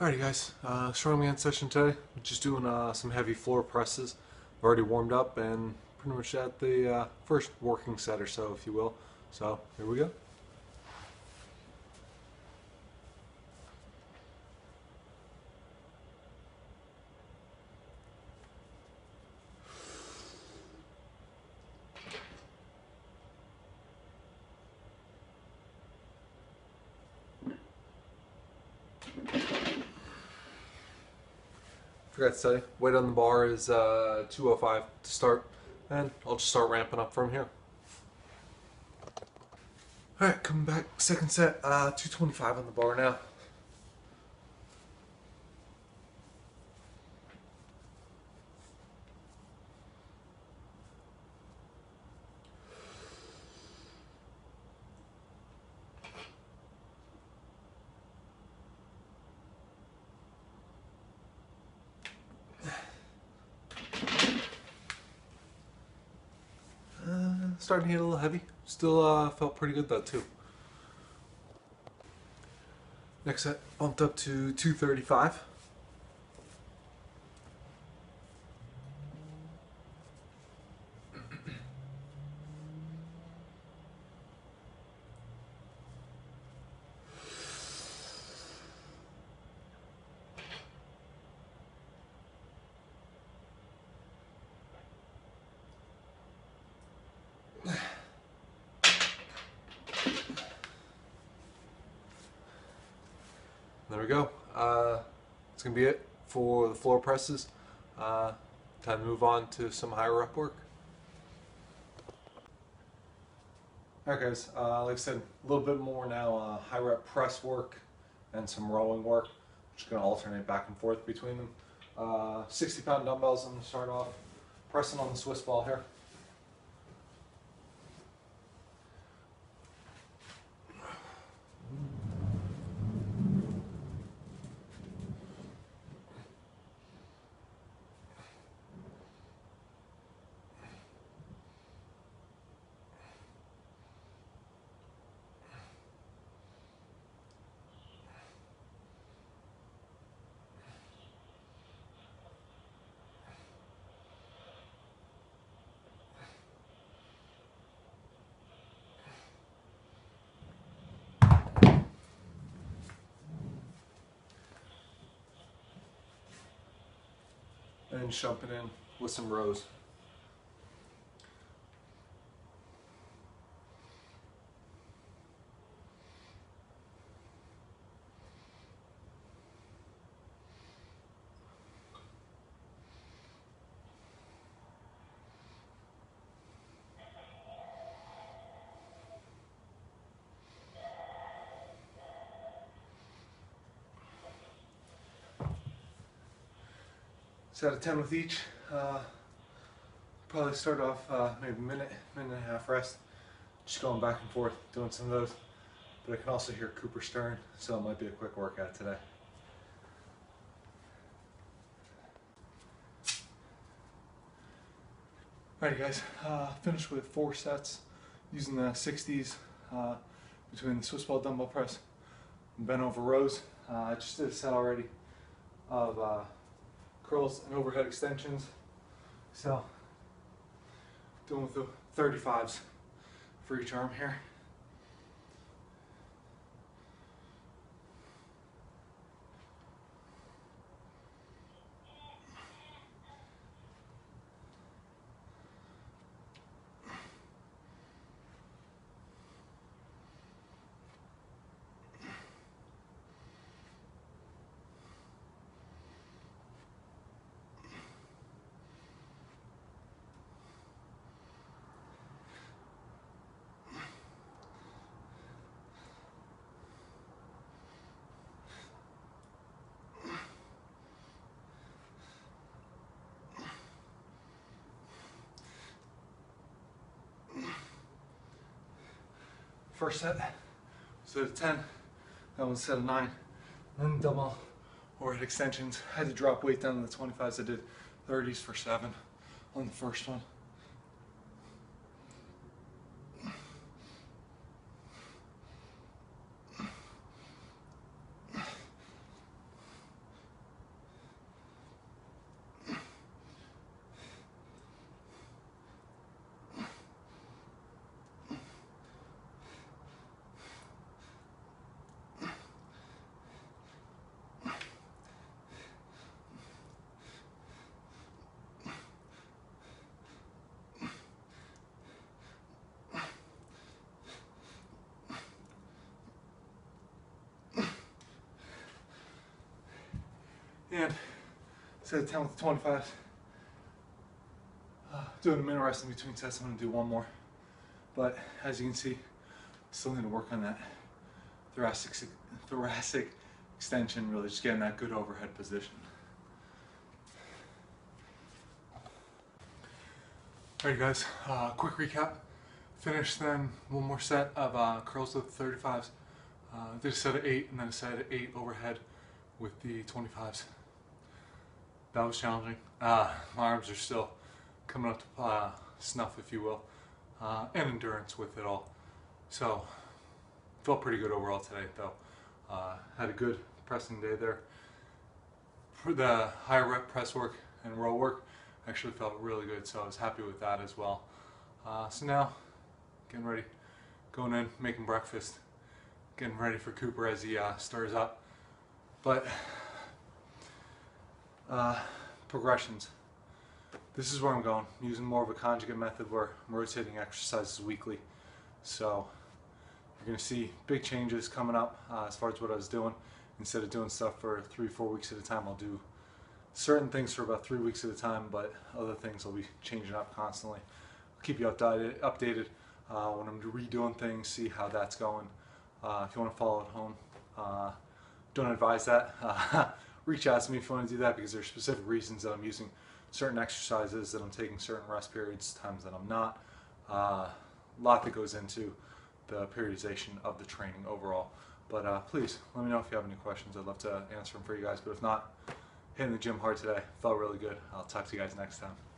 Alrighty guys, uh, strongman session today. Just doing uh, some heavy floor presses. I've already warmed up and pretty much at the uh, first working set or so, if you will. So here we go. Forgot to say, weight on the bar is uh, 205 to start, and I'll just start ramping up from here. Alright, coming back, second set, uh, 225 on the bar now. Starting to get a little heavy. Still uh, felt pretty good though too. Next set bumped up to 235. There we go. Uh, that's gonna be it for the floor presses. Uh, time to move on to some higher up work. Alright guys, uh, like I said, a little bit more now uh, high rep press work and some rowing work. Just gonna alternate back and forth between them. Uh, 60 pound dumbbells, I'm gonna start off pressing on the Swiss ball here. And jumping in with some Set of 10 with each. Uh, probably start off uh, maybe a minute, minute and a half rest. Just going back and forth, doing some of those. But I can also hear Cooper Stern, so it might be a quick workout today. Alright guys, uh, finished with four sets using the 60s uh, between the Swiss ball dumbbell press and bent over rows. Uh, I just did a set already of uh, curls and overhead extensions. So, doing with the 35s for each arm here. First set, set of 10, that one set of 9, then double overhead extensions. I had to drop weight down to the 25s, I did 30s for 7 on the first one. And instead of 10 with the 25, uh, doing a minute rest in between sets, I'm to do one more. But as you can see, still need to work on that thoracic thoracic extension, really just getting that good overhead position. Alright guys, uh, quick recap. Finished then one more set of uh, curls with the 35s. Uh, did a set of 8 and then a set of 8 overhead with the 25s. That was challenging. Uh, my arms are still coming up to uh, snuff, if you will, uh, and endurance with it all. So, felt pretty good overall today, though. Uh, had a good pressing day there. For the higher rep press work and row work, actually felt really good, so I was happy with that as well. Uh, so now, getting ready, going in, making breakfast, getting ready for Cooper as he uh, stirs up. But uh, progressions. This is where I'm going. I'm using more of a conjugate method where I'm rotating exercises weekly. So you're going to see big changes coming up uh, as far as what I was doing. Instead of doing stuff for three, four weeks at a time, I'll do certain things for about three weeks at a time, but other things will be changing up constantly. I'll keep you updated, updated uh, when I'm redoing things, see how that's going. Uh, if you want to follow at home, uh, don't advise that. Uh, reach out to me if you want to do that because there's specific reasons that I'm using certain exercises, that I'm taking certain rest periods, times that I'm not. A uh, lot that goes into the periodization of the training overall. But uh, please let me know if you have any questions. I'd love to answer them for you guys. But if not, hitting the gym hard today. Felt really good. I'll talk to you guys next time.